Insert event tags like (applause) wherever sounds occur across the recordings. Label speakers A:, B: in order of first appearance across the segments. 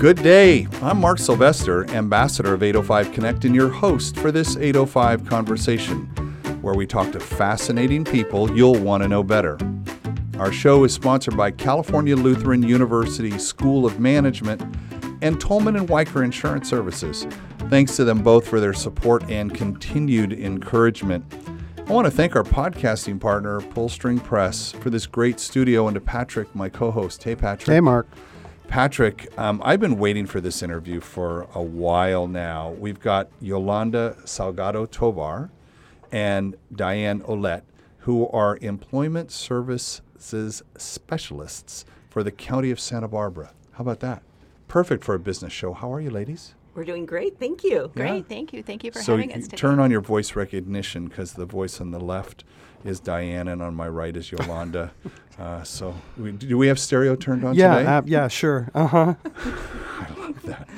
A: Good day. I'm Mark Sylvester, ambassador of 805 Connect, and your host for this 805 conversation, where we talk to fascinating people you'll want to know better. Our show is sponsored by California Lutheran University School of Management and Tolman and Wiker Insurance Services. Thanks to them both for their support and continued encouragement. I want to thank our podcasting partner, Pullstring Press, for this great studio, and to Patrick, my co host. Hey, Patrick.
B: Hey, Mark.
A: Patrick, um, I've been waiting for this interview for a while now. We've got Yolanda Salgado Tovar and Diane Olette, who are employment services specialists for the county of Santa Barbara. How about that? Perfect for a business show. How are you, ladies?
C: We're doing great. Thank you.
D: Great.
A: Yeah.
D: Thank you. Thank you for
A: so
D: having
A: you
D: us today.
A: turn on your voice recognition because the voice on the left is Diane and on my right is Yolanda. (laughs) uh, so we, do we have stereo turned on
B: Yeah,
A: today?
B: uh, yeah, sure. Uh huh. (laughs)
A: I like that.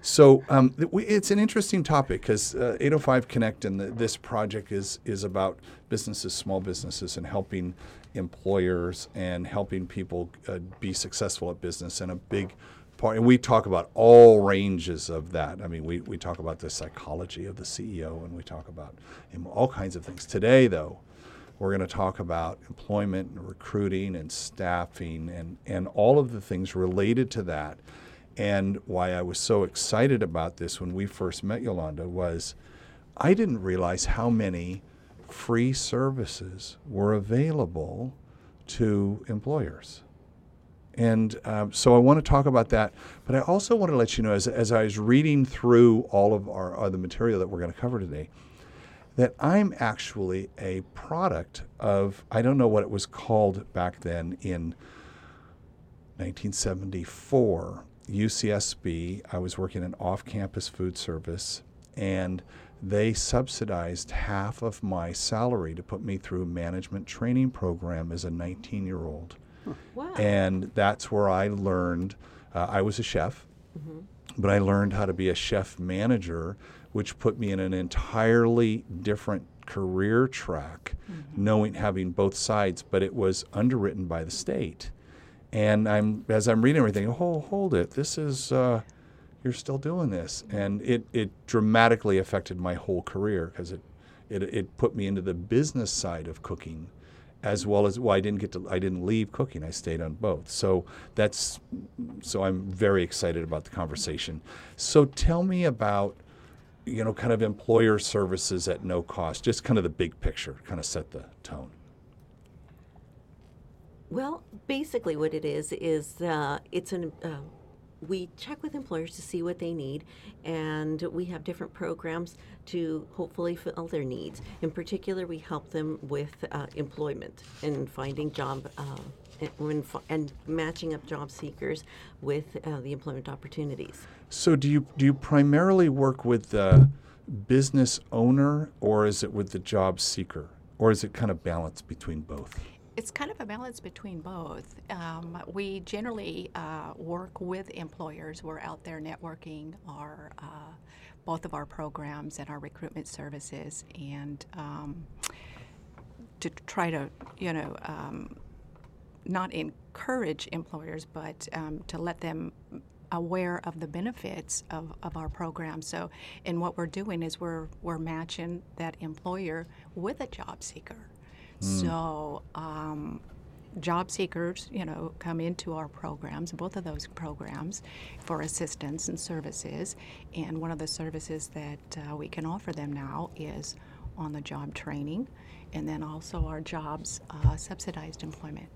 A: So um, it's an interesting topic because uh, 805 Connect and the, this project is is about businesses, small businesses, and helping employers and helping people uh, be successful at business. And a big part, and we talk about all ranges of that. I mean, we, we talk about the psychology of the CEO, and we talk about all kinds of things. Today, though, we're going to talk about employment and recruiting and staffing and, and all of the things related to that. And why I was so excited about this when we first met Yolanda was I didn't realize how many free services were available to employers. And um, so I want to talk about that. But I also want to let you know, as, as I was reading through all of our other material that we're going to cover today, that I'm actually a product of, I don't know what it was called back then in 1974, UCSB. I was working in off campus food service, and they subsidized half of my salary to put me through a management training program as a 19 year old.
C: Wow.
A: And that's where I learned, uh, I was a chef, but I learned how to be a chef manager, which put me in an entirely different career track, knowing having both sides, but it was underwritten by the state. And I'm as I'm reading everything, oh, hold it, this is uh, you're still doing this, and it it dramatically affected my whole career because it, it it put me into the business side of cooking, as well as well I didn't get to I didn't leave cooking, I stayed on both. So that's so I'm very excited about the conversation. So tell me about you know kind of employer services at no cost, just kind of the big picture, kind of set the tone.
C: Well, basically, what it is is uh, it's an uh, we check with employers to see what they need, and we have different programs to hopefully fill their needs. In particular, we help them with uh, employment and finding job. And, when fi- and matching up job seekers with uh, the employment opportunities.
A: So do you do you primarily work with the business owner or is it with the job seeker? Or is it kind of balanced between both?
D: It's kind of a balance between both. Um, we generally uh, work with employers. We're out there networking our uh, both of our programs and our recruitment services, and um, to try to you know um, not encourage employers, but um, to let them aware of the benefits of, of our program. So, and what we're doing is we're we're matching that employer with a job seeker. So, um, job seekers, you know, come into our programs, both of those programs, for assistance and services. And one of the services that uh, we can offer them now is on the job training, and then also our jobs uh, subsidized employment.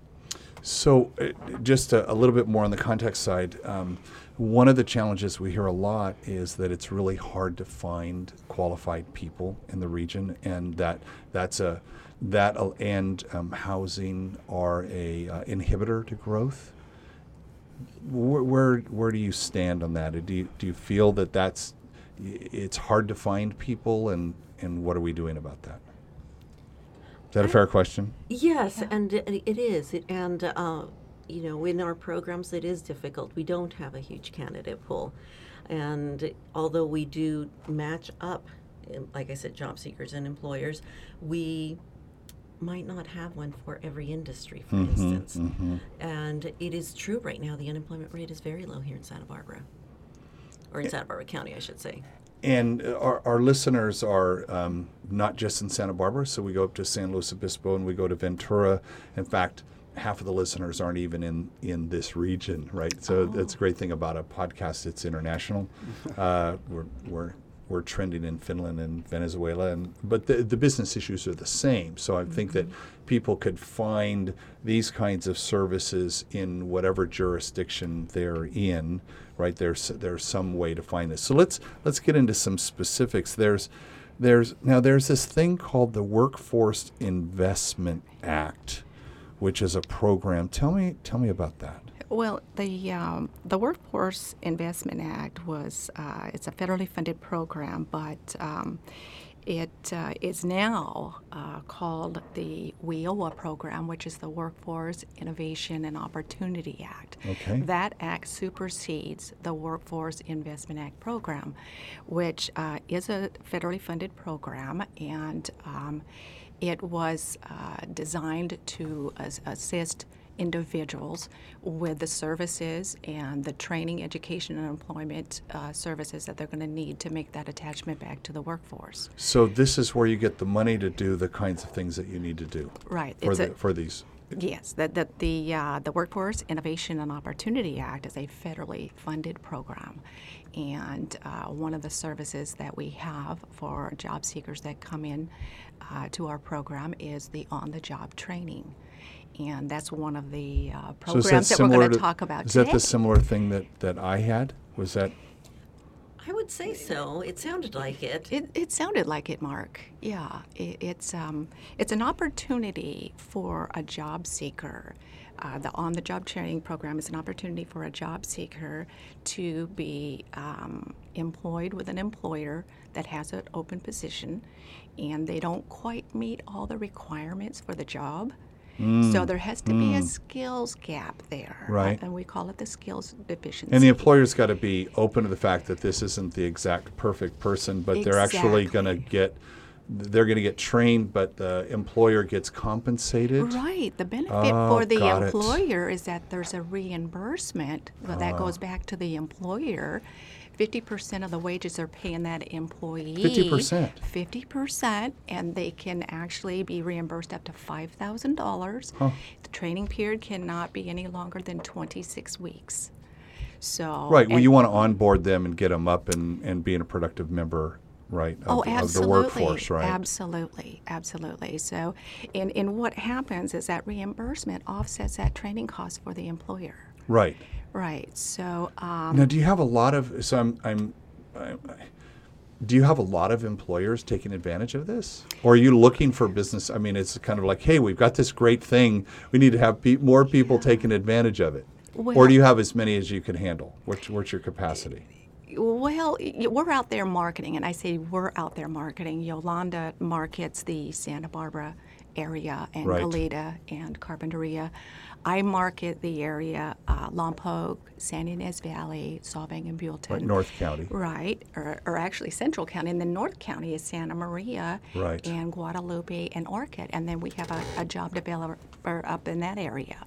A: So, uh, just a, a little bit more on the context side, um, one of the challenges we hear a lot is that it's really hard to find qualified people in the region, and that that's a that and um, housing are a uh, inhibitor to growth. Where, where where do you stand on that? Do you, do you feel that that's it's hard to find people, and and what are we doing about that? Is that a fair question?
C: Yes, and it, it is. It, and, uh, you know, in our programs, it is difficult. We don't have a huge candidate pool. And although we do match up, like I said, job seekers and employers, we might not have one for every industry,
A: Mm-hmm,
C: for instance. And it is true right now, the unemployment rate is very low here in Santa Barbara. or in Santa Barbara County, I should say.
A: And our, our listeners are um, not just in Santa Barbara, so we go up to San Luis Obispo and we go to Ventura. In fact, half of the listeners aren't even in, in this region, right? So that's a great thing about a podcast. It's international. (laughs) Uh, we're, we're, we're trending in Finland and Venezuela, and but the, the business issues are the same. So I think that people could find these kinds of services in whatever jurisdiction they're in. Right there's there's some way to find this. So let's let's get into some specifics. There's there's now there's this thing called the Workforce Investment Act which is a program. Tell me, tell me about that.
D: Well, the um, the Workforce Investment Act was uh, it's a federally funded program, but um, it uh, is now uh, called the WIOA program, which is the Workforce Innovation and Opportunity Act.
A: Okay.
D: That act supersedes the Workforce Investment Act program, which uh, is a federally funded program and um, it was uh, designed to as- assist individuals with the services and the training, education, and employment uh, services that they're going to need to make that attachment back to the workforce.
A: So this is where you get the money to do the kinds of things that you need to do
D: Right.
A: for the,
D: a-
A: for these.
D: Yes, that the the, uh, the Workforce Innovation and Opportunity Act is a federally funded program, and uh, one of the services that we have for job seekers that come in uh, to our program is the on-the-job training, and that's one of the uh,
A: So is
D: programs that, we're going to
A: to-
D: talk about today.
A: Is
D: today.
A: that the similar thing that, that I had? Was that
C: I would say so. It sounded like it.
D: It, it sounded like it, Mark. Yeah, it, it's um, it's an opportunity for a job seeker. Uh, the on-the-job training program is an opportunity for a job seeker to be um, employed with an employer that has an open position, and they don't quite meet all the requirements for the job. So there has to be a skills gap there,
A: Mm. Right.
D: and we call it the skills deficiency.
A: And the employer's got to be open to the fact that this isn't the exact perfect person, but they're actually going to get, they're going to get trained, but the employer gets compensated.
D: Right. The benefit
A: Oh,
D: for the employer is that there's a reimbursement well, that
A: Ah.
D: goes back to the employer. 50% of the wages are paying that employee.
A: 50%?
D: 50%, and they can actually be reimbursed up to $5,000. The training period cannot be any longer than 26 weeks. So
A: Right. Well, you want to onboard them and get them up and, and being a productive member, right, of,
D: Oh,
A: of the
D: absolutely.
A: workforce, right?
D: Absolutely, absolutely. So, and, and what happens is that reimbursement offsets that training cost for the employer.
A: Right.
D: Right. So, um,
A: Now, do you have a lot of? So I'm. I'm. I, I- do you have a lot of employers taking advantage of this, or are you looking for business? I mean, it's kind of like, hey, we've got this great thing. We need to have pe- more people taking advantage of it, or do you have as many as you can handle? What's, what's your capacity?
D: well, we're out there marketing, and I say we're out there marketing. Yolanda markets the Santa Barbara area and
A: Right.
D: Goleta and Carpinteria. I market the area uh, Lompoc, San Ynez Valley, Solvang, and Buellton.
A: Right, North County.
D: Right, or, or actually Central County, and then North County is Santa Maria,
A: Right.
D: and Guadalupe and Orcutt, and then we have a, a job developer up in that area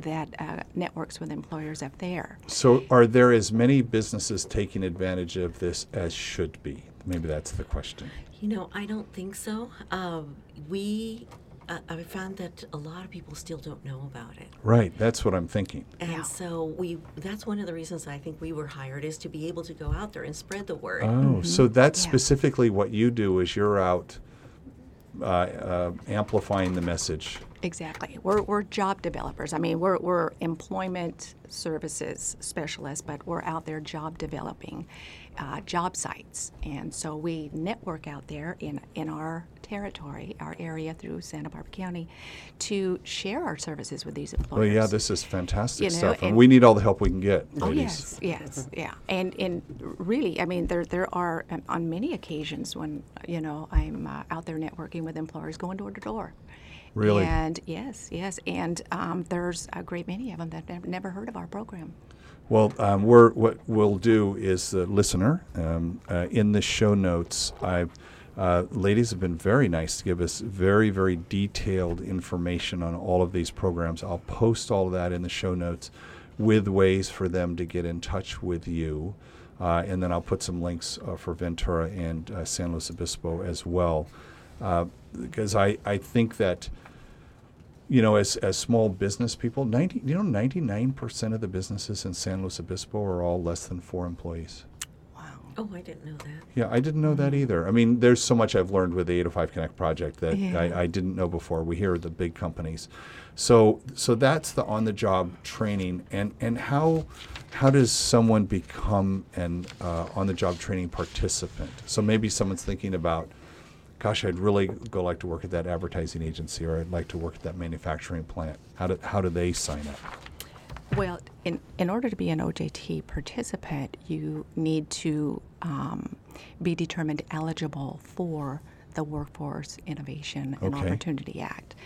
D: that uh, networks with employers up there.
A: So, are there as many businesses taking advantage of this as should be? Maybe that's the question.
C: You know, I don't think so. Um, we, uh, I found that a lot of people still don't know about it.
A: Right. That's what I'm thinking.
C: And
D: Yeah.
C: so we that's one of the reasons I think we were hired is to be able to go out there and spread the word.
A: Oh, so that's
D: Yeah.
A: specifically what you do is you're out uh, uh, amplifying the message.
D: Exactly. We're, we're job developers. I mean, we're, we're employment services specialists, but we're out there job developing uh, job sites. And so we network out there in, in our territory, our area through Santa Barbara County, to share our services with these employers.
A: Well, yeah, this is fantastic
D: You know,
A: stuff, and,
D: and-
A: we need all the help we can get,
D: Oh yes, yes, yeah, and and really, I mean, there there are um, on many occasions when you know I'm uh, out there networking with employers, going door to door.
A: Really?
D: And yes, yes, and um, there's a great many of them that have never heard of our program.
A: Well, um, we're, what we'll do is the listener um, uh, in the show notes. I've uh, ladies have been very nice to give us very, very detailed information on all of these programs. I'll post all of that in the show notes with ways for them to get in touch with you. uh, and then I'll put some links uh, for Ventura and uh, San Luis Obispo as well, uh, because I, I think that you know, as, as small business people, 90, you know, 99% of the businesses in San Luis Obispo are all less than four employees.
D: Wow.
C: Oh, I didn't know that.
A: Yeah, I didn't know that either. I mean, there's so much I've learned with the 805 Connect project that
D: Yeah.
A: I, I didn't know before. We hear the big companies. So, so that's the on-the-job training, and and how how does someone become an uh, on-the-job training participant? So maybe someone's thinking about, gosh, I'd really go like to work at that advertising agency, or I'd like to work at that manufacturing plant. How do how do they sign up?
D: Well, in, in order to be an OJT participant, you need to um, be determined eligible for the Workforce Innovation and
A: Okay.
D: Opportunity Act.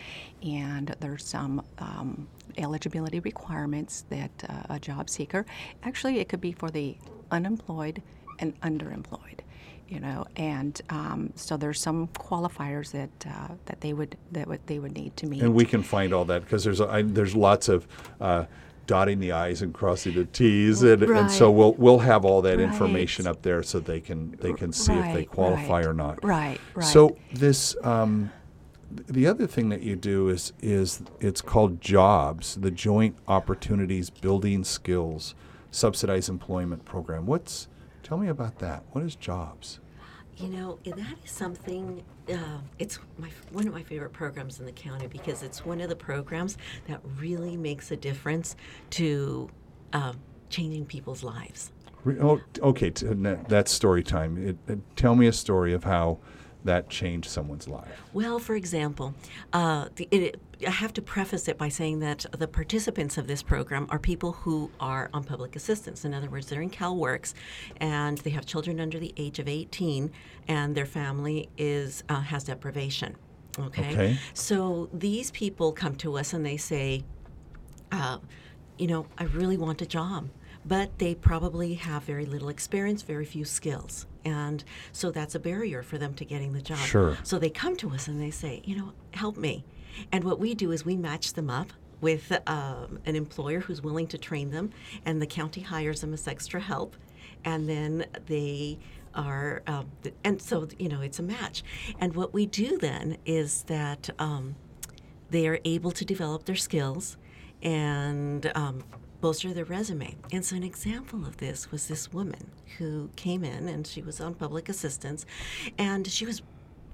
D: And there's some um, eligibility requirements that uh, a job seeker, actually, it could be for the unemployed and underemployed. You know, and um, so there's some qualifiers that uh, that they would that would they would need to meet.
A: And we can find all that because there's I, there's lots of uh, dotting the i's and crossing the t's, and, and so we'll we'll have all that
D: Right.
A: information up there so they can they can see if they qualify
D: right,
A: or not.
D: right, right.
A: So this. Um, the other thing that you do is is it's called jobs, the Joint Opportunities Building Skills Subsidized Employment Program. What's tell me about that? What is jobs?
C: You know, that is something. Uh, it's my one of my favorite programs in the county because it's one of the programs that really makes a difference to um, changing people's lives.
A: Oh, okay. That's story time. It, it, tell me a story of how that changed someone's life.
C: Well, for example, uh, the, it, I have to preface it by saying that the participants of this program are people who are on public assistance. In other words, they're in CalWorks, and they have children under the age of 18, and their family is uh, has deprivation. Okay?
A: Okay.
C: So these people come to us and they say, uh, you know, I really want a job, but they probably have very little experience, very few skills. And so that's a barrier for them to getting the job.
A: Sure.
C: So they come to us and they say, you know, help me. And what we do is we match them up with um, an employer who's willing to train them, and the county hires them as extra help. And then they are, um, and so, you know, it's a match. And what we do then is that um, they are able to develop their skills and um, bolster their resume. And so, an example of this was this woman who came in and she was on public assistance, and she was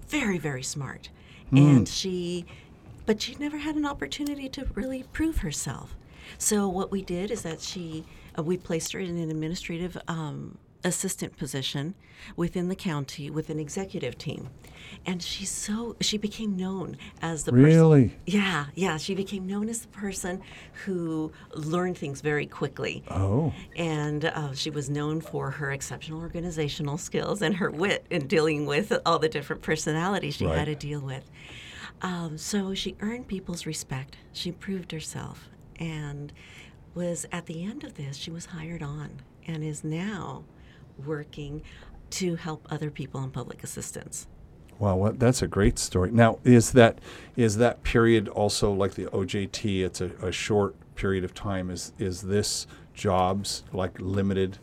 C: very, very smart. And she, but she never had an opportunity to really prove herself. So, what we did is that she, uh, we placed her in an administrative um, assistant position within the county with an executive team. And she's so, she became known as the person.
A: Really?
C: Yeah, yeah. She became known as the person who learned things very quickly.
A: Oh.
C: And uh, she was known for her exceptional organizational skills and her wit in dealing with all the different personalities she
A: Right.
C: had to deal with. Um, so she earned people's respect. She proved herself. And was at the end of this, she was hired on and is now working to help other people in public assistance.
A: Wow, what, that's a great story. Now, is that is that period also like the OJT? It's a, a short period of time. Is is this jobs like limited?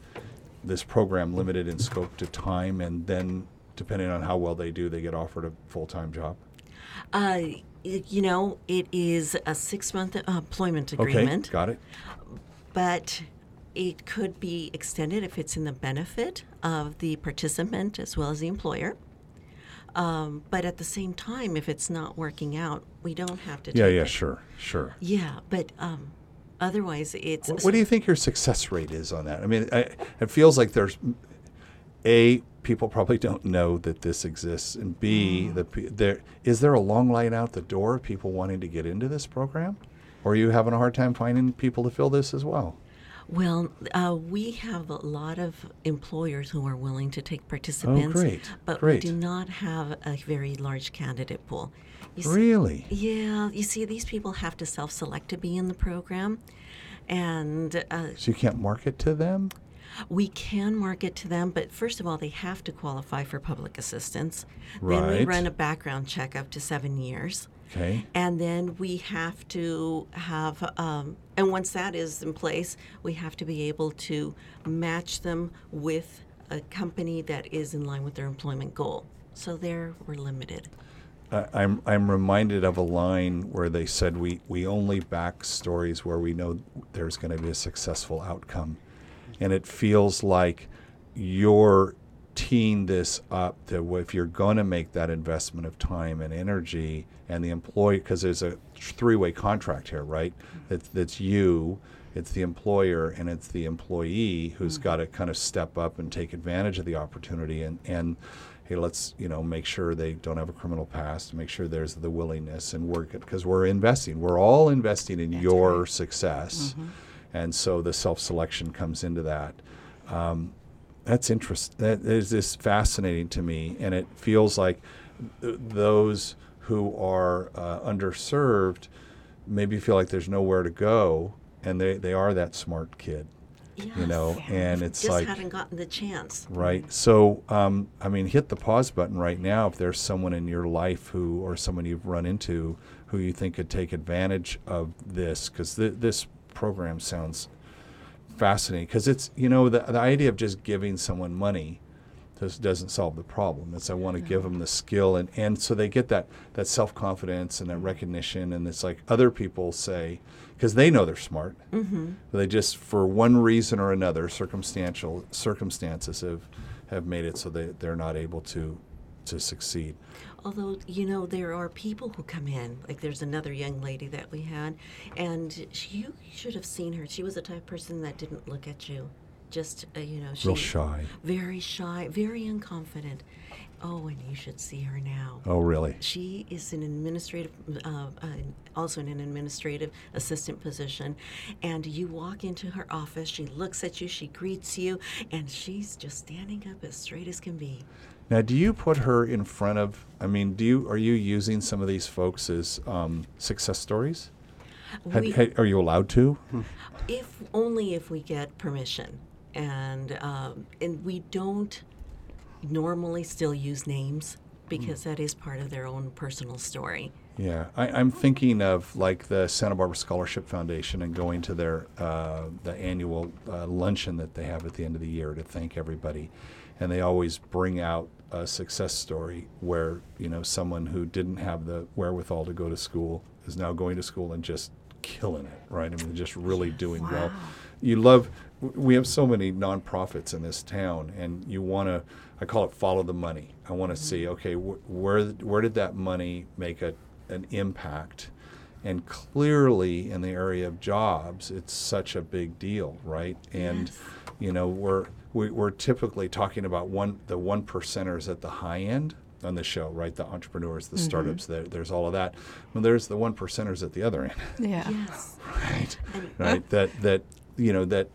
A: This program limited in scope to time, and then depending on how well they do, they get offered a full time job.
C: Uh, you know, it is a six month employment agreement.
A: Okay, got it.
C: but it could be extended if it's in the benefit of the participant as well as the employer. Um, but at the same time, if it's not working out, we don't have to.
A: Yeah, yeah,
C: it.
A: sure, sure.
C: Yeah, but um, otherwise, it's.
A: What, what do you think your success rate is on that? I mean, I, it feels like there's a people probably don't know that this exists, and b the there is there a long line out the door of people wanting to get into this program, or are you having a hard time finding people to fill this as well?
C: Well, uh, we have a lot of employers who are willing to take participants,
A: Oh, great,
C: but
A: great.
C: we do not have a very large candidate pool. You see-
A: Really?
C: yeah, you see, these people have to self-select to be in the program, and uh,
A: So you can't market to them?
C: We can market to them, but first of all, they have to qualify for public assistance. Right. Then we run a background check up to seven years.
A: Okay.
C: And then we have to have, um, and once that is in place, we have to be able to match them with a company that is in line with their employment goal. So there we're limited.
A: I'm I'm reminded of a line where they said we we only back stories where we know there's going to be a successful outcome, and it feels like you're teeing this up that if you're going to make that investment of time and energy and the employee because there's a three-way contract here right? Mm-hmm. It's, it's you it's the employer and it's the employee who's mm-hmm. got to kind of step up and take advantage of the opportunity and and hey let's you know make sure they don't have a criminal past make sure there's the willingness and work it because we're investing. We're all investing in your success mm-hmm. And so the self-selection comes into that. Um, that's interest that is just fascinating to me. And it feels like th- those who are uh, underserved maybe feel like there's nowhere to go and they, they are that smart kid you know? And it's
C: Just
A: like
C: haven't gotten the chance.
A: right. So um, i mean hit the pause button right now if there's someone in your life who or someone you've run into who you think could take advantage of this because th- this program sounds fascinating because it's you know the, the idea of just giving someone money just doesn't solve the problem. It's i want to give them the skill and, and so they get that that self-confidence and that recognition and it's like other people say because they know they're smart.
C: Mm-hmm.
A: they just for one reason or another circumstantial circumstances have have made it so they, they're not able to to succeed
C: Although, you know, there are people who come in. Like there's another young lady that we had, and she, you should have seen her. She was the type of person that didn't look at you. Just, uh, you know, she,
A: real shy
C: Very shy, very unconfident. Oh, and you should see her now.
A: oh really
C: She is an administrative, uh, uh, also in an administrative assistant position. And you walk into her office, she looks at you, she greets you, and she's just standing up as straight as can be.
A: Now, do you put her in front of? I mean, do you are you using some of these folks as um, success stories? Had- had- are you allowed to?
C: If only if we get permission, and um, and we don't normally still use names because that is part of their own personal story.
A: Yeah, I, I'm thinking of like the Santa Barbara Scholarship Foundation and going to their uh, the annual uh, luncheon that they have at the end of the year to thank everybody, and they always bring out a success story where you know someone who didn't have the wherewithal to go to school is now going to school and just killing it, right? I mean, just really doing well. You love. We have so many nonprofits in this town, and you want to. I call it follow the money. I want to mm-hmm. see, okay, wh- where where did that money make a an impact? And clearly, in the area of jobs, it's such a big deal, right? And
C: Yes.
A: you know, we're we, we're typically talking about one the one percenters at the high end on the show, right? The entrepreneurs, the mm-hmm. startups. There, there's all of that. Well, there's the one percenters at the other end, (laughs)
D: Yeah.
C: Yes.
A: right? Right. That that you know that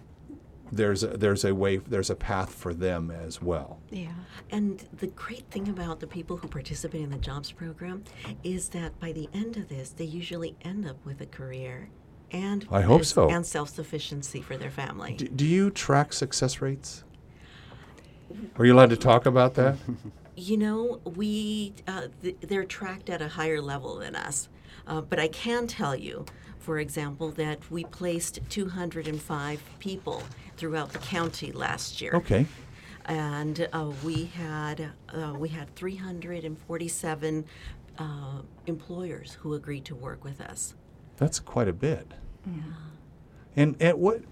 A: there's a, there's a way there's a path for them as well.
D: Yeah.
C: And the great thing about the people who participate in the jobs program is that by the end of this, they usually end up with a career and
A: I hope so.
C: and self sufficiency for their family.
A: Do, do you track success rates? Are you allowed to talk about that? (laughs)
C: You know, we uh, th- they're tracked at a higher level than us, uh, but I can tell you, for example, that we placed 205 people throughout the county last year.
A: Okay.
C: and uh, we had uh, we had 347 uh, employers who agreed to work with us.
A: That's quite a bit. Yeah. And and what,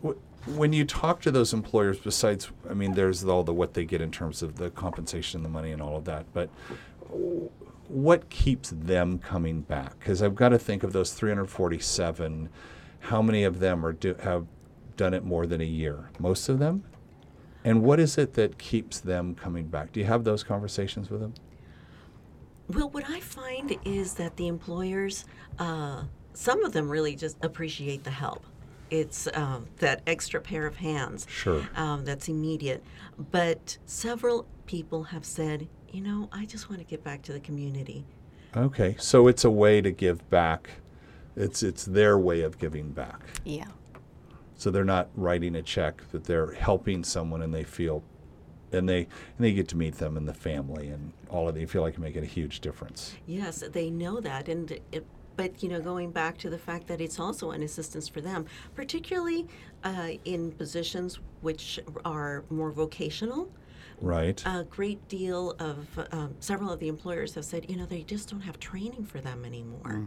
A: what when you talk to those employers, besides, I mean, there's all the what they get in terms of the compensation, and the money, and all of that. But what keeps them coming back? Because I've got to think of those 347. How many of them are do, have done it more than a year? Most of them. And what is it that keeps them coming back? Do you have those conversations with them?
C: Well, what I find is that the employers, uh, some of them really just appreciate the help. It's um, that extra pair of hands.
A: Sure.
C: Um, that's immediate. But several people have said, you know, I just want to get back to the community.
A: Okay, so it's a way to give back. It's it's their way of giving back.
D: Yeah.
A: So they're not writing a check, that they're helping someone and they feel and they and they get to meet them and the family and all of. They feel like making a huge difference.
C: Yes, they know that, and it, but you know, going back to the fact that it's also an assistance for them, particularly uh, in positions which are more vocational.
A: Right.
C: A great deal of um, several of the employers have said, you know, they just don't have training for them anymore,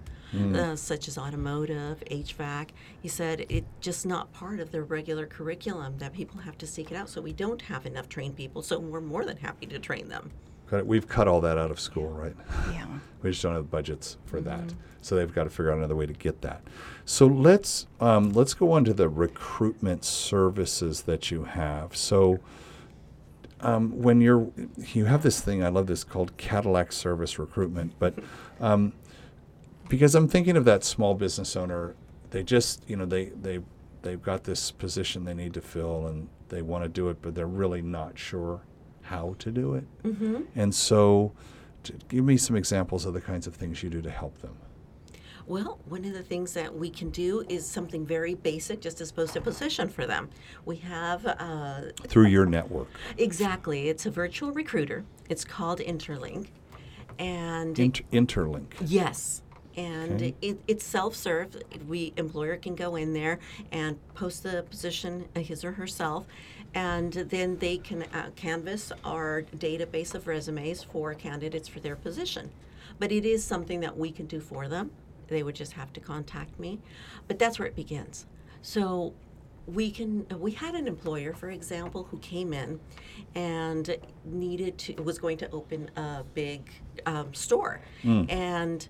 C: uh, such as automotive, HVAC. He said it's just not part of their regular curriculum that people have to seek it out. So we don't have enough trained people. So we're more than happy to train them.
A: It- We've cut all that out of school, right?
D: Yeah. (laughs)
A: We just don't have budgets for that, so they've got to figure out another way to get that. So let's um, let's go on to the recruitment services that you have. So um, when you're you have this thing, I love this called Cadillac Service Recruitment, but (laughs) um, because I'm thinking of that small business owner, they just you know they they they've got this position they need to fill and they want to do it, but they're really not sure how to do it.
C: Mm-hmm.
A: And so, give me some examples of the kinds of things you do to help them.
C: Well, one of the things that we can do is something very basic, just as opposed to position for them. We have uh,
A: Through your network.
C: exactly. It's a virtual recruiter. It's called Interlink, and
A: Inter- interlink.
C: Yes. And
A: Okay.
C: it, it's self-serve. We employer can go in there and post the position, uh, his or herself, and then they can uh, canvas our database of resumes for candidates for their position. But it is something that we can do for them. They would just have to contact me. But that's where it begins. So we can we had an employer for example who came in and needed to was going to open a big um, store and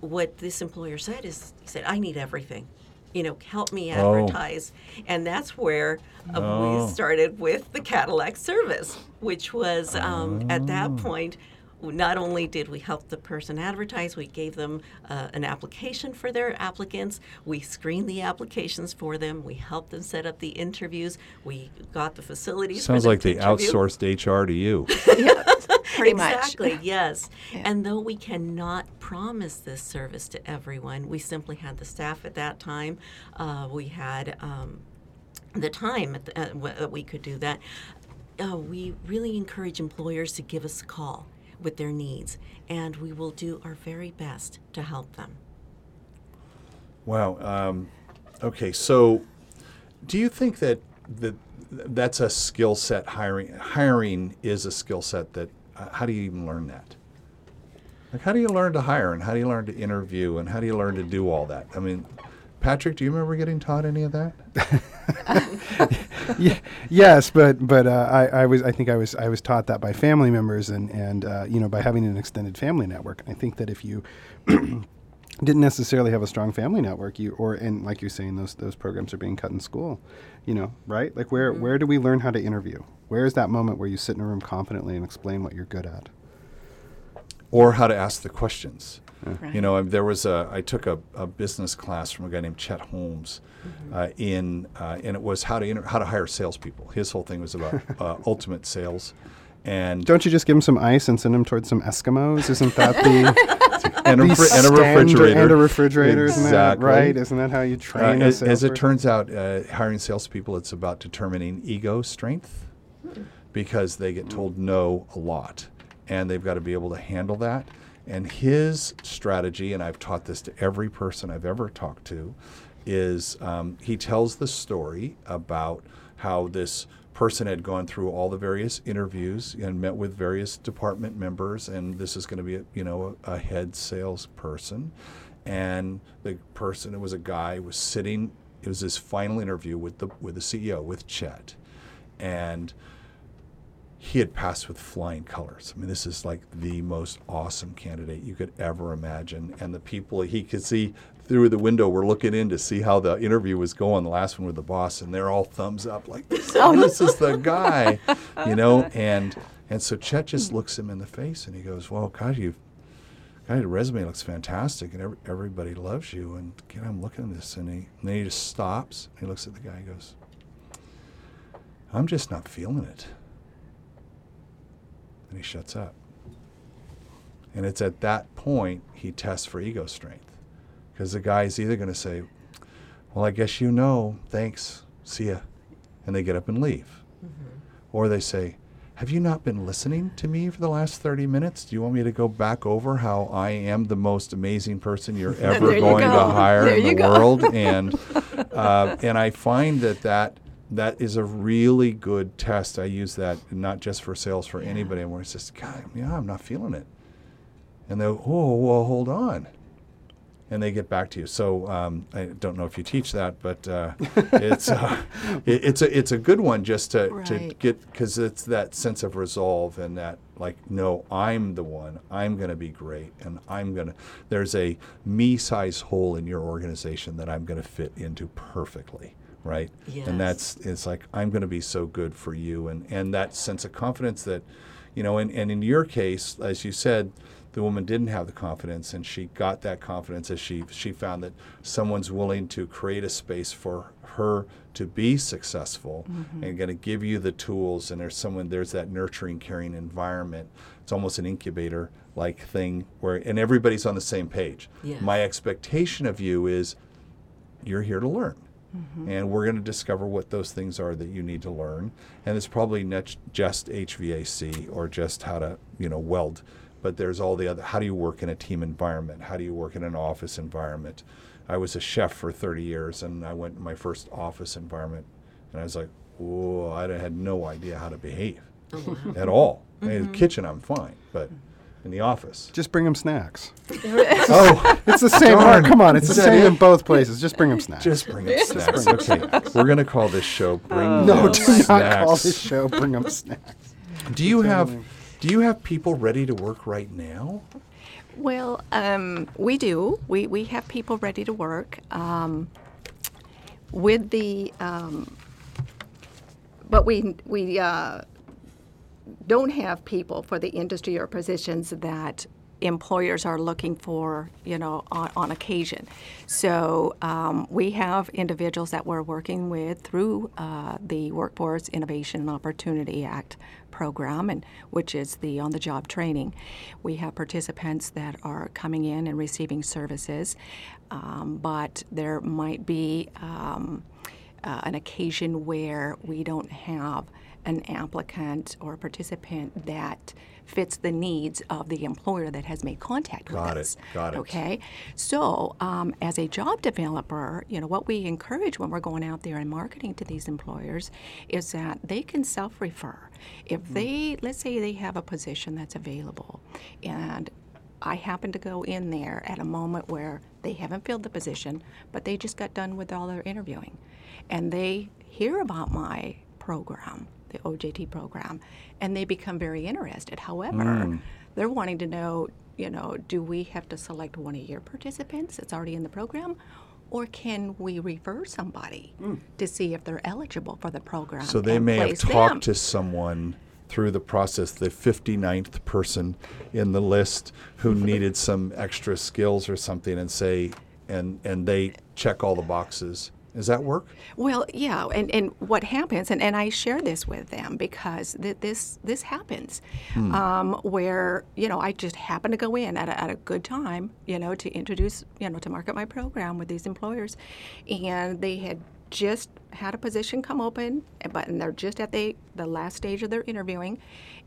C: what this employer said is he said i need everything you know help me
A: Oh.
C: advertise and that's where uh,
A: Oh.
C: we started with the cadillac service which was um, at that point not only did we help the person advertise, we gave them uh, an application for their applicants. We screened the applications for them. We helped them set up the interviews. We got the facilities. for
A: Sounds
C: them
A: like
C: to
A: they
C: interview.
A: outsourced HR to you. (laughs) (laughs)
D: Pretty much.
C: Exactly, yes. (laughs)
D: Yeah.
C: And though we cannot promise this service to everyone, we simply had the staff at that time. Uh, we had um, the time at the, uh, w- that we could do that. Uh, we really encourage employers to give us a call with their needs, and we will do our very best to help them.
A: Wow. Um, okay. So, do you think that that that's a skill set? Hiring hiring is a skill set that. Uh, how do you even learn that? Like, how do you learn to hire, and how do you learn to interview, and how do you learn to do all that? I mean, Patrick, do you remember getting taught any of that?
B: Ye- (laughs) yes, but but uh, I, I was I think I was I was taught that by family members and and uh, you know by having an extended family network. I think that if you (clears throat) didn't necessarily have a strong family network, you or and like you're saying those those programs are being cut in school, you know, right? Like where where do we learn how to interview? Where is that moment where you sit in a room confidently and explain what you're good at?
A: or how to ask the questions.
D: Right.
A: You know, there was a I took a, a business class from a guy named Chet Holmes, uh, in uh, and it was how to inter- how to hire salespeople. His whole thing was about (laughs) uh, ultimate sales, and
B: Don't you just give them some ice and send them towards some Eskimos? Isn't that the (laughs) (laughs)
A: and, a, and a refrigerator
B: and a refrigerator? Isn't that
A: Exactly.
B: right? Isn't that how you
A: Uh,
B: train? a
A: as, as it turns out, uh, hiring salespeople, it's about determining ego strength because they get told no a lot and they've got to be able to handle that. And his strategy, and I've taught this to every person I've ever talked to, is um, he tells the story about how this person had gone through all the various interviews and met with various department members, and this is going to be, a, you know, a, a head salesperson, and the person, it was a guy, was sitting. It was his final interview with the with the CEO with Chet, and he had passed with flying colors. I mean, this is like the most awesome candidate you could ever imagine. And the people he could see through the window were looking in to see how the interview was going. The last one with the boss, and they're all thumbs up, like this, (laughs) oh. this is the guy, you know. (laughs) And and so Chet just looks him in the face and he goes, "Well, God, you, God, your resume looks fantastic, and every, everybody loves you." And again, I'm looking at this, and he and then he just stops. And he looks at the guy, and goes, "I'm just not feeling it." and he shuts up. And it's at that point he tests for ego strength. Because the guy's either going to say, Well, I guess you know, thanks, see ya. And they get up and leave. Or they say, have you not been listening to me for the last 30 minutes? Do you want me to go back over how I am the most amazing person you're (laughs) ever
C: you
A: going to hire
C: There
A: in the
C: go.
A: world? (laughs) And uh, and I find that that that is a really good test. I use that not just for sales for anybody, where it's just God, yeah, I'm not feeling it, and they oh, well, hold on, and they get back to you. So um, I don't know if you teach that, but uh, (laughs) it's uh, it, it's a it's a good one just to to get because it's that sense of resolve and that like no, I'm the one. I'm going to be great, and I'm going to. There's a me-size hole in your organization that I'm going to fit into perfectly. Right,
C: Yes.
A: and that's it's like I'm going to be so good for you, and and that sense of confidence that, you know, and, and in your case, as you said, the woman didn't have the confidence and she got that confidence as she she found that someone's willing to create a space for her to be successful and going to give you the tools and there's someone there's that nurturing caring environment it's almost an incubator like thing where and everybody's on the same page
C: Yes.
A: my expectation of you is you're here to learn.
C: Mm-hmm.
A: And we're going to discover what those things are that you need to learn. And it's probably not just HVAC or just how to, you know, weld, but there's all the other how do you work in a team environment? How do you work in an office environment? I was a chef for 30 years and I went to my first office environment and I was like, whoa, I had no idea how to behave
C: Oh, (laughs)
A: at all. In
C: Mm-hmm.
A: the kitchen, I'm fine, but in the office.
B: Just bring them snacks. (laughs)
A: Oh, (laughs)
B: It's the same.
A: Darn.
B: Come on, it's the same
A: it?
B: in both places. Just bring them snacks.
A: Just bring up snacks. Okay, we're gonna call this show "Bring
B: no,
A: Them
B: do not call this show. Bring them snacks.
A: Do you have
B: Totally.
A: Do you have people ready to work right now?
D: Well, um, we do. We, we have people ready to work. Um, with the, um, but we, we uh, don't have people for the industry or positions that employers are looking for, you know, on, on occasion. So um, we have individuals that we're working with through uh, the Workforce Innovation and Opportunity Act program, and which is the on-the-job training. We have participants that are coming in and receiving services, um, but there might be um, uh, an occasion where we don't have an applicant or a participant that fits the needs of the employer that has made contact
A: Got it,
D: with us.
A: got it.
D: Okay, so um, as a job developer, you know what we encourage when we're going out there and marketing to these employers is that they can self-refer. If
A: Mm-hmm.
D: they, let's say, they have a position that's available, and I happen to go in there at a moment where they haven't filled the position, but they just got done with all their interviewing. And they hear about my program, the OJT program, and they become very interested. However,
A: Mm.
D: they're wanting to know, you know, do we have to select one of your participants that's already in the program? Or can we refer somebody to see if they're eligible for the program?
A: So they may have talked
D: them?
A: to someone through the process, the 59th person in the list who (laughs) needed some extra skills or something, and say, and and they check all the boxes. Does that work?
D: Well, yeah, and, and what happens, and, and I share this with them because th- this this happens, um, where you know I just happen to go in at a, at a good time, you know, to introduce, you know, to market my program with these employers, and they had just had a position come open, but and they're just at the the last stage of their interviewing,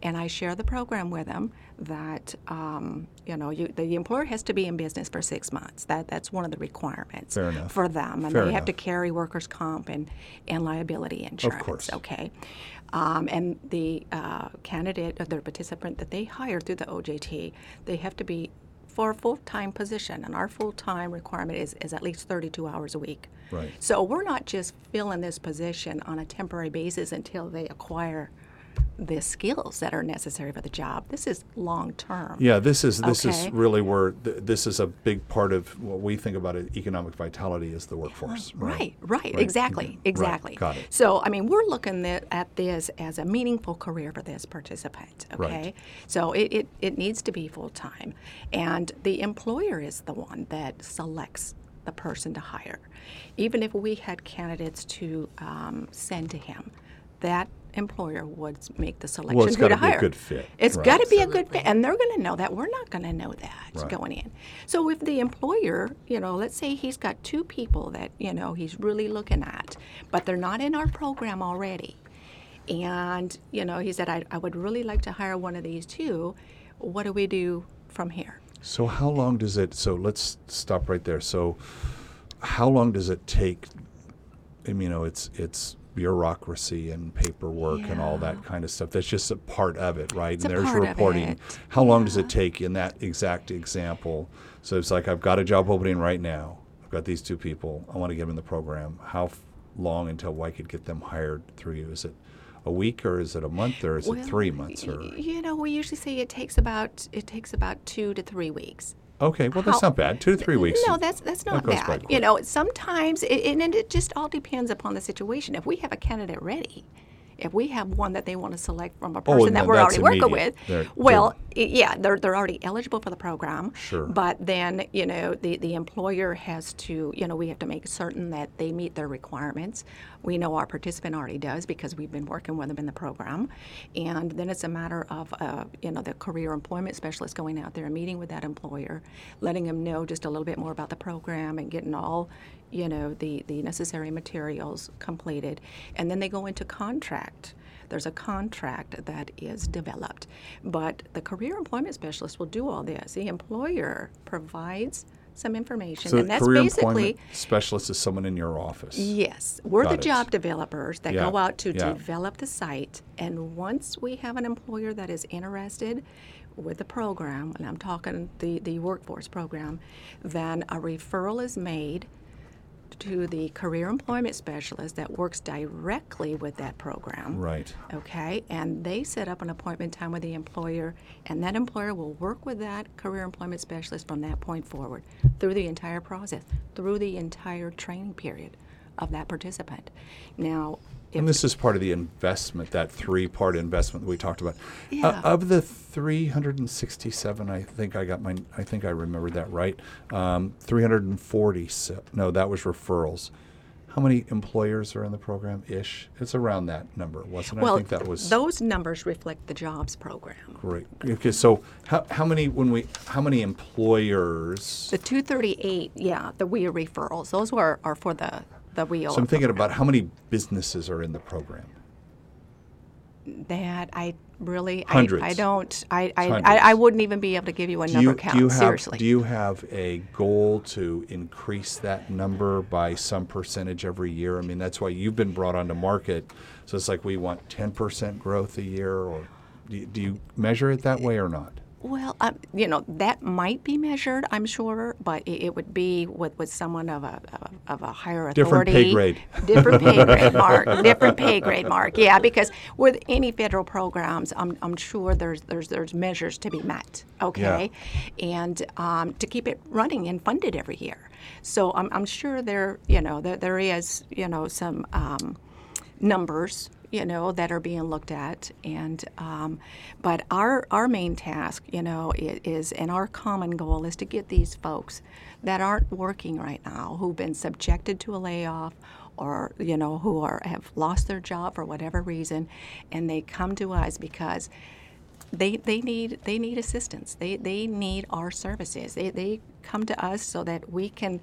D: and I share the program with them that um, you know you, the employer has to be in business for six months. That that's one of the requirements for them, and
A: Fair
D: they have to carry workers' comp and, and liability insurance.
A: course.
D: Okay. Um, and the uh, candidate or the participant that they hire through the OJT, they have to be for a full-time position, and our full-time requirement is, is at least 32 hours a week.
A: Right.
D: So we're not just filling this position on a temporary basis until they acquire the skills that are necessary for the job. This is long-term.
A: Yeah, this is this is really where th- this is a big part of what we think about it, economic vitality is the workforce.
D: Right, right,
A: Right.
D: exactly,
A: Mhm. Right,
D: exactly.
A: got it.
D: So, I mean, we're looking at, at this as a meaningful career for this participant, okay?
A: Right.
D: So it, it, it needs to be full time. And the employer is the one that selects the person to hire. Even if we had candidates to um, send to him, that employer would make the selection
A: it's
D: who
A: gotta
D: to
A: be a
D: hire.
A: good fit,
D: It's
A: right.
D: got to be a good fit, and they're going to know that. We're not going to know that
A: Right.
D: going in. So if the employer, you know, let's say he's got two people that you know he's really looking at, but they're not in our program already, And, you know, he said, I, I would really like to hire one of these too. What do we do from here?
A: So how long does it? So let's stop right there. So how long does it take? I mean, you know, it's it's bureaucracy and paperwork and all that kind of stuff. That's just a part of it, right?
D: It's
A: and there's reporting. How long does it take in that exact example? So it's like I've got a job opening right now. I've got these two people. I want to get them in the program. How f- long until I could get them hired through you? Is it a week or is it a month or is it three months or?
D: You know, we usually say it takes about it takes about two to three weeks.
A: Okay, well that's
D: how-
A: not bad. Two to three weeks.
D: No, that's that's not
A: by
D: bad. You know, sometimes it, and it just all depends upon the situation. If we have a candidate ready, if we have one that they want to select from a
A: Oh,
D: person
A: and
D: that we're already working with,
A: They're-
D: well, i- yeah, they're they're already eligible for the program.
A: Sure.
D: But then you know the the employer has to you know we have to make certain that they meet their requirements. We know our participant already does because we've been working with them in the program, and then it's a matter of uh, you know the career employment specialist going out there and meeting with that employer, letting them know just a little bit more about the program and getting all you know the the necessary materials completed, and then they go into contract. There's a contract that is developed, but the career employment specialist will do all this. The employer provides some information,
A: So
D: and that's
A: career
D: basically
A: employment specialist is someone in your office.
D: Yes, we're
A: Got
D: the
A: it.
D: job developers that
A: Yeah,
D: go out to
A: yeah.
D: develop the site. And once we have an employer that is interested with the program, and I'm talking the, the workforce program, then a referral is made to the career employment specialist that works directly with that program.
A: Right.
D: Okay, and they set up an appointment time with the employer, and that employer will work with that career employment specialist from that point forward through the entire process, through the entire training period of that participant. Now,
A: And this is part of the investment, that three-part investment that we talked about. Uh,
D: Yeah.
A: of the 367, I think I got my, I think I remembered that right. Um, 340, no, that was referrals. How many employers are in the program? Ish. It's around that number, wasn't it?
D: well,
A: I think that was
D: those numbers reflect the jobs program.
A: great. Okay, so how, how many when we how many employers?
D: The 238, yeah, the WIA referrals, those were are for the the WIA.
A: So I'm thinking about how many businesses are in the program.
D: that I really I,
A: Hundreds.
D: I don't I I, I I wouldn't even be able to give you a
A: Do
D: number
A: you,
D: count
A: do you have
D: seriously.
A: do you have a goal to increase that number by some percentage every year? I mean, that's why you've been brought onto market. So it's like we want 10% growth a year, or do you, do you measure it that way or not?
D: Well, um, you know that might be measured, I'm sure, but it, it would be with, with someone of a of a, of a higher
A: Different
D: authority.
A: pay grade.
D: Different pay (laughs) grade, Mark. Different pay grade, Mark. Yeah, because with any federal programs, I'm, I'm sure there's there's there's measures to be met. Okay, and um, to keep it running and funded every year. So I'm, I'm sure there you know there, there is you know some. Um, numbers you know that are being looked at and um, but our our main task you know is and our common goal is to get these folks that aren't working right now who've been subjected to a layoff or you know who are have lost their job for whatever reason and they come to us because they, they need they need assistance. They, they need our services. They, they come to us so that we can,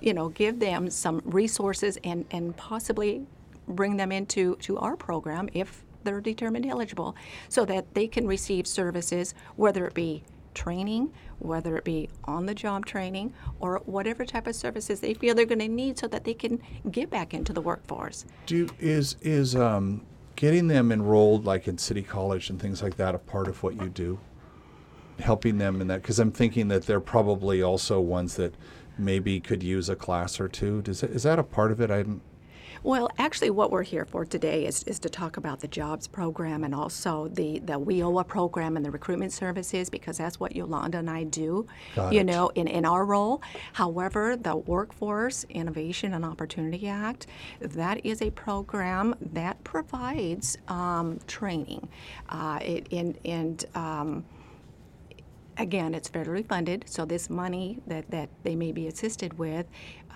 D: you know, give them some resources and, and possibly bring them into to our program if they're determined eligible, so that they can receive services, whether it be training, whether it be on the job training, or whatever type of services they feel they're going to need so that they can get back into the workforce.
A: Do is is um, getting them enrolled like in City College and things like that a part of what you do? Helping them in that because I'm thinking that they're probably also ones that maybe could use a class or two. Does is that a part of it? I didn't.
D: Well, actually, what we're here for today is, is to talk about the jobs program and also the, the WIOA program and the recruitment services because that's what Yolanda and I do,
A: Got
D: you
A: it.
D: know, in, in our role. However, the Workforce Innovation and Opportunity Act, that is a program that provides um, training. Uh, it, and and um, again, it's federally funded, so this money that, that they may be assisted with,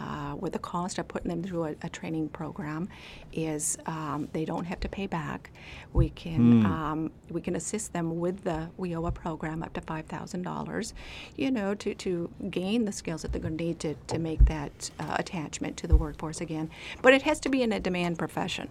D: uh, with the cost of putting them through a, a training program, is um, they don't have to pay back. We can um, we can assist them with the WIOA program up to five thousand dollars, you know, to, to gain the skills that they're going to need to, to make that uh, attachment to the workforce again. But it has to be in a demand profession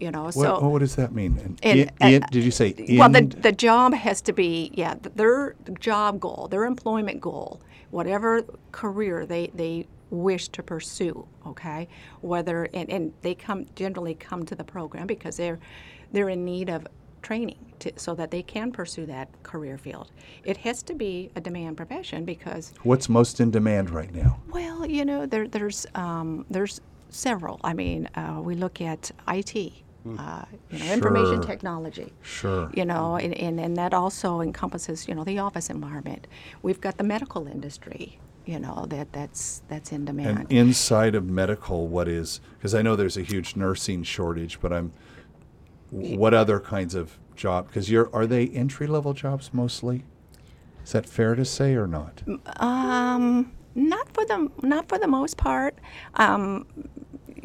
D: You know,
A: What,
D: so
A: what does that mean? An
D: And,
A: in-
D: uh,
A: in- did you say in?
D: well, the, the job has to be, yeah, their job goal, their employment goal, whatever career they, they wish to pursue, okay? Whether, and, and they come, generally come to the program because they're, they're in need of training to, so that they can pursue that career field. It has to be a demand profession because
A: What's most in demand right now?
D: well, you know, there, there's um, there's several. I mean, uh, we look at IT, uh, you know, information technology.
A: Sure.
D: You know, and, and, and that also encompasses, you know, the office environment. We've got the medical industry, you know, that that's that's in demand.
A: And inside of medical, what is? Because I know there's a huge nursing shortage, but I'm. What other kinds of job? Because you're are they entry level jobs mostly? Is that fair to say or not?
D: Um, not for the not for the most part. Um,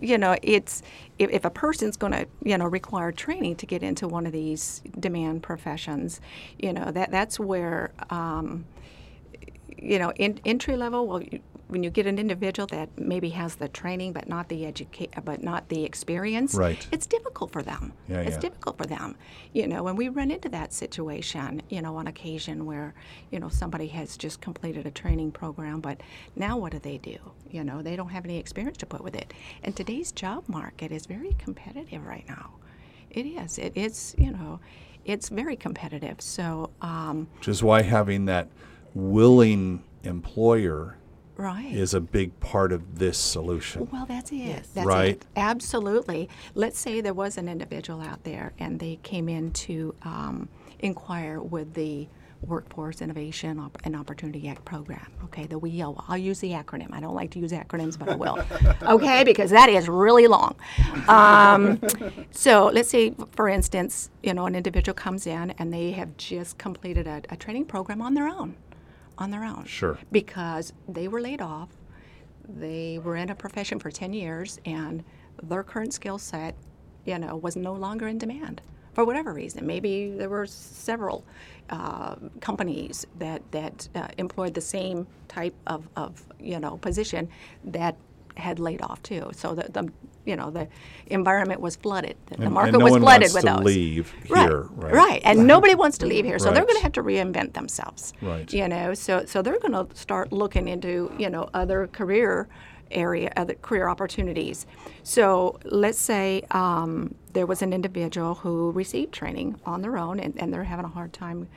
D: you know, it's if, if a person's going to you know require training to get into one of these demand professions, you know that that's where um, you know in, entry level. Well, when you get an individual that maybe has the training but not the educate but not the experience,
A: Right.
D: it's difficult for them.
A: Yeah,
D: it's
A: yeah.
D: difficult for them. You know, when we run into that situation, you know, on occasion where, you know, somebody has just completed a training program, but now what do they do? You know, they don't have any experience to put with it. And today's job market is very competitive right now. It is. It is, you know, it's very competitive. So, um,
A: Which is why having that willing employer
D: right.
A: is a big part of this solution.
D: Well, that's it. That's
A: Right.
D: it. Absolutely. Let's say there was an individual out there and they came in to um, inquire with the Workforce Innovation Op- and Opportunity Act program. Okay, the WEO. I'll use the acronym. I don't like to use acronyms, but I will. (laughs) okay, because that is really long. Um, so let's say, for instance, you know, an individual comes in and they have just completed a, a training program on their own. On their own.
A: Sure.
D: Because they were laid off they were in a profession for 10 years and their current skill set you know was no longer in demand for whatever reason maybe there were several uh, companies that that uh, employed the same type of, of you know position that had laid off too. So the, the you know the environment was flooded. The,
A: And-
D: market
A: and no
D: was
A: one
D: flooded
A: wants
D: with
A: to
D: those.
A: leave
D: right,
A: here, right?
D: right? And nobody wants to leave here so they're going to have to reinvent themselves
A: Right.
D: you know? So so they're going to start looking into you know other career area other career opportunities. So let's say um, there was an individual who received training on their own and, and they're having a hard time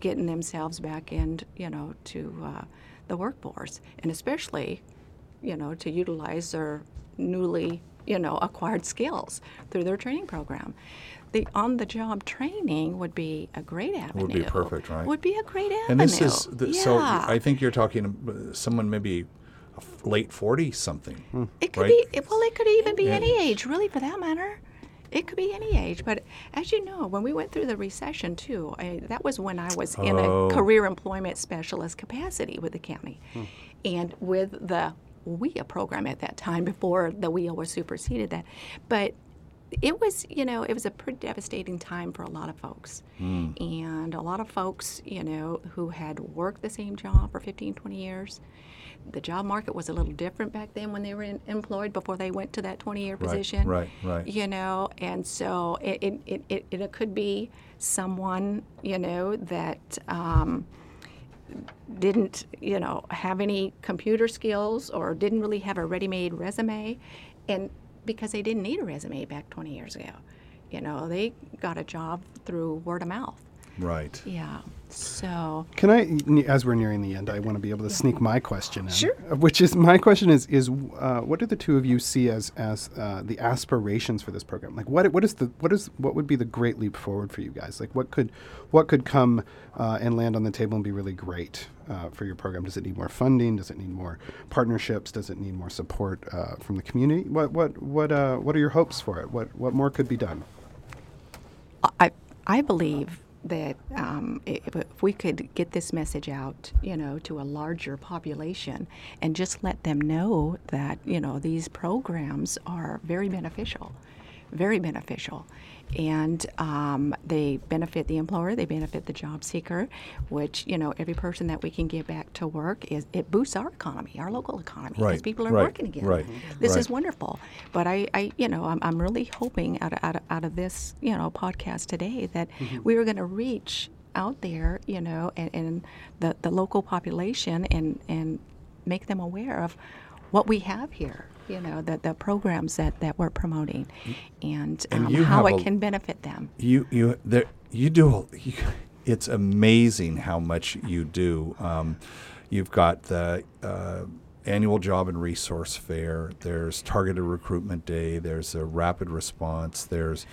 D: getting themselves back in you know to uh, the workforce. And especially you know to utilize their newly you know acquired skills through their training program the on-the-job training would be a great avenue.
A: Would be perfect, right?
D: Would be a great avenue.
A: And this is the,
D: yeah.
A: so. I think you're talking uh, someone maybe late forty something.
D: It could
A: right?
D: be well. It could even be
A: Yeah.
D: any age, really, for that matter. It could be any age. But as you know, when we went through the recession too, I, that was when I was in
A: Oh.
D: a career employment specialist capacity with the county, and with the WIA program at that time before the WIA was superseded. That, but it was you know it was a pretty devastating time for a lot of folks and a lot of folks you know who had worked the same job for 15 20 years the job market was a little different back then when they were in, employed before they went to that 20 year
A: Right,
D: position
A: right, right.
D: you know and so it, it, it, it, it could be someone you know that um, didn't you know have any computer skills or didn't really have a ready-made resume and because they didn't need a resume back 20 years ago. You know they got a job through word of mouth.
A: Right.
D: yeah so
B: Can I, as we're nearing the end, I want to be able to sneak my question in.
D: Sure.
B: uh, Which is my question is is uh, what do the two of you see as as uh, the aspirations for this program? Like what what is the what is what would be the great leap forward for you guys? Like what could what could come uh, and land on the table and be really great uh, for your program? Does it need more funding? Does it need more partnerships? Does it need more support uh, from the community? What what what uh, what are your hopes for it? What what more could be done?
D: I, I believe that um, if, if we could get this message out, you know, to a larger population and just let them know that, you know, these programs are very beneficial very beneficial. And um, they benefit the employer, they benefit the job seeker, which, you know, every person that we can get back to work, is it boosts our economy, our local economy, because
A: Right,
D: people are
A: right,
D: working again.
A: right,
D: This is wonderful. But I, I you know, I'm, I'm really hoping out of, out, of, out of this, you know, podcast today that
A: Mm-hmm.
D: we are going to reach out there, you know, and, and the, the local population and, and make them aware of what we have here, you know, the, the programs that, that we're promoting and,
A: And
D: um,
A: you
D: how it
A: a-
D: can benefit them.
A: You you there you do. You, it's amazing how much you do. Um, you've got the uh, annual job and resource fair. There's targeted recruitment day. There's a rapid response. There's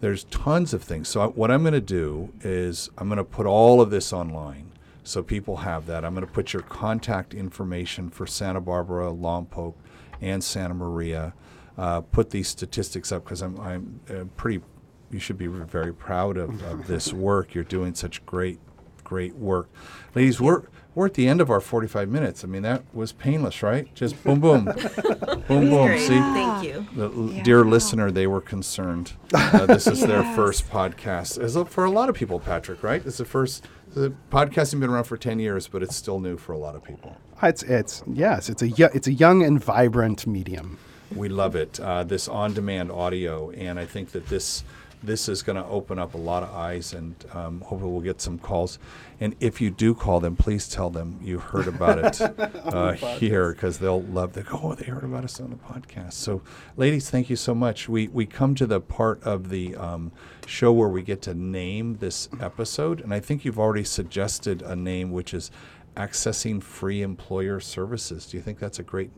A: there's tons of things. So I, what I'm going to do is I'm going to put all of this online. So people have that. I'm going to put your contact information for Santa Barbara, Lompoc, and Santa Maria. Uh, put these statistics up because I'm, I'm uh, pretty. You should be very proud of, of (laughs) this work. You're doing such great, great work, ladies. We're we're at the end of our 45 minutes. I mean that was painless, right? Just boom, boom, (laughs) boom, boom.
C: Great.
A: See,
C: Thank you.
A: the
D: Yeah.
A: dear listener, they were concerned. Uh, this is their (laughs) first podcast. As a- for a lot of people, Patrick, right? It's the first. The podcasting been around for ten years, but it's still new for a lot of people.
B: It's it's yes, it's a it's a young and vibrant medium.
A: We love it. Uh, this on-demand audio, and I think that this this is going to open up a lot of eyes, and um, hopefully we'll get some calls. And if you do call them, please tell them you heard about it (laughs) uh, here, because they'll love. They go, oh, they heard about us on the podcast. So, ladies, thank you so much. We we come to the part of the um, show where we get to name this episode, and I think you've already suggested a name, which is accessing free employer services. Do you think that's a great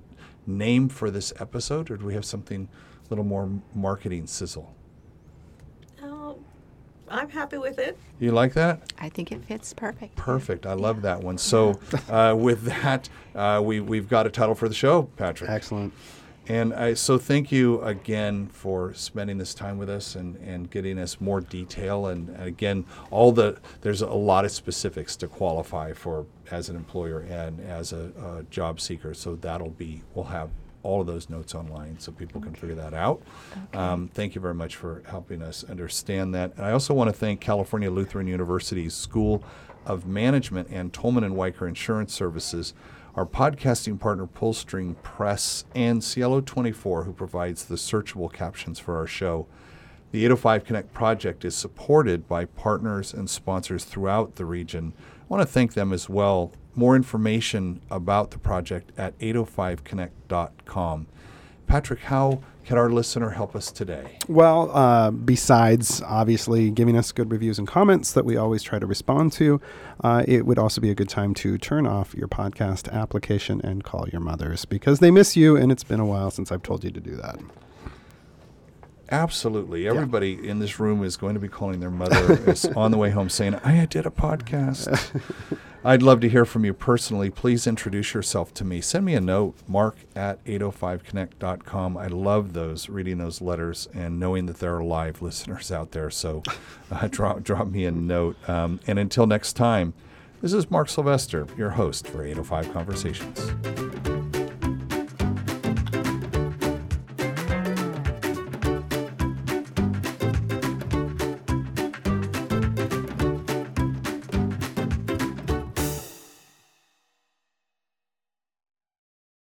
A: name for this episode, or do we have something a little more marketing sizzle?
C: I'm happy with it.
A: You like that?
D: I think it fits perfect.
A: Perfect. I love that one. So, (laughs) uh, with that, uh, we we've got a title for the show, Patrick.
B: Excellent.
A: And I, so, thank you again for spending this time with us and, and getting us more detail. And, and again, all the there's a lot of specifics to qualify for as an employer and as a, a job seeker. So that'll be we'll have all of those notes online so people can figure that out. Um, thank you very much for helping us understand that. And I also want to thank California Lutheran University's School of Management and Tolman and Wiker Insurance Services our podcasting partner Pullstring Press, and Cielo 24, who provides the searchable captions for our show. The 805 Connect project is supported by partners and sponsors throughout the region. I want to thank them as well. More information about the project at 805connect.com. Patrick, how can our listener help us today?
B: Well, uh, besides obviously giving us good reviews and comments that we always try to respond to, uh, it would also be a good time to turn off your podcast application and call your mothers because they miss you, and it's been a while since I've told you to do that.
A: Absolutely. Everybody in this room is going to be calling their mother (laughs) on the way home saying, I did a podcast. (laughs) I'd love to hear from you personally. Please introduce yourself to me. Send me a note, mark at 805connect.com. I love those, reading those letters and knowing that there are live listeners out there. So (laughs) uh, drop, drop me a note. Um, and until next time, this is Mark Sylvester, your host for 805 Conversations.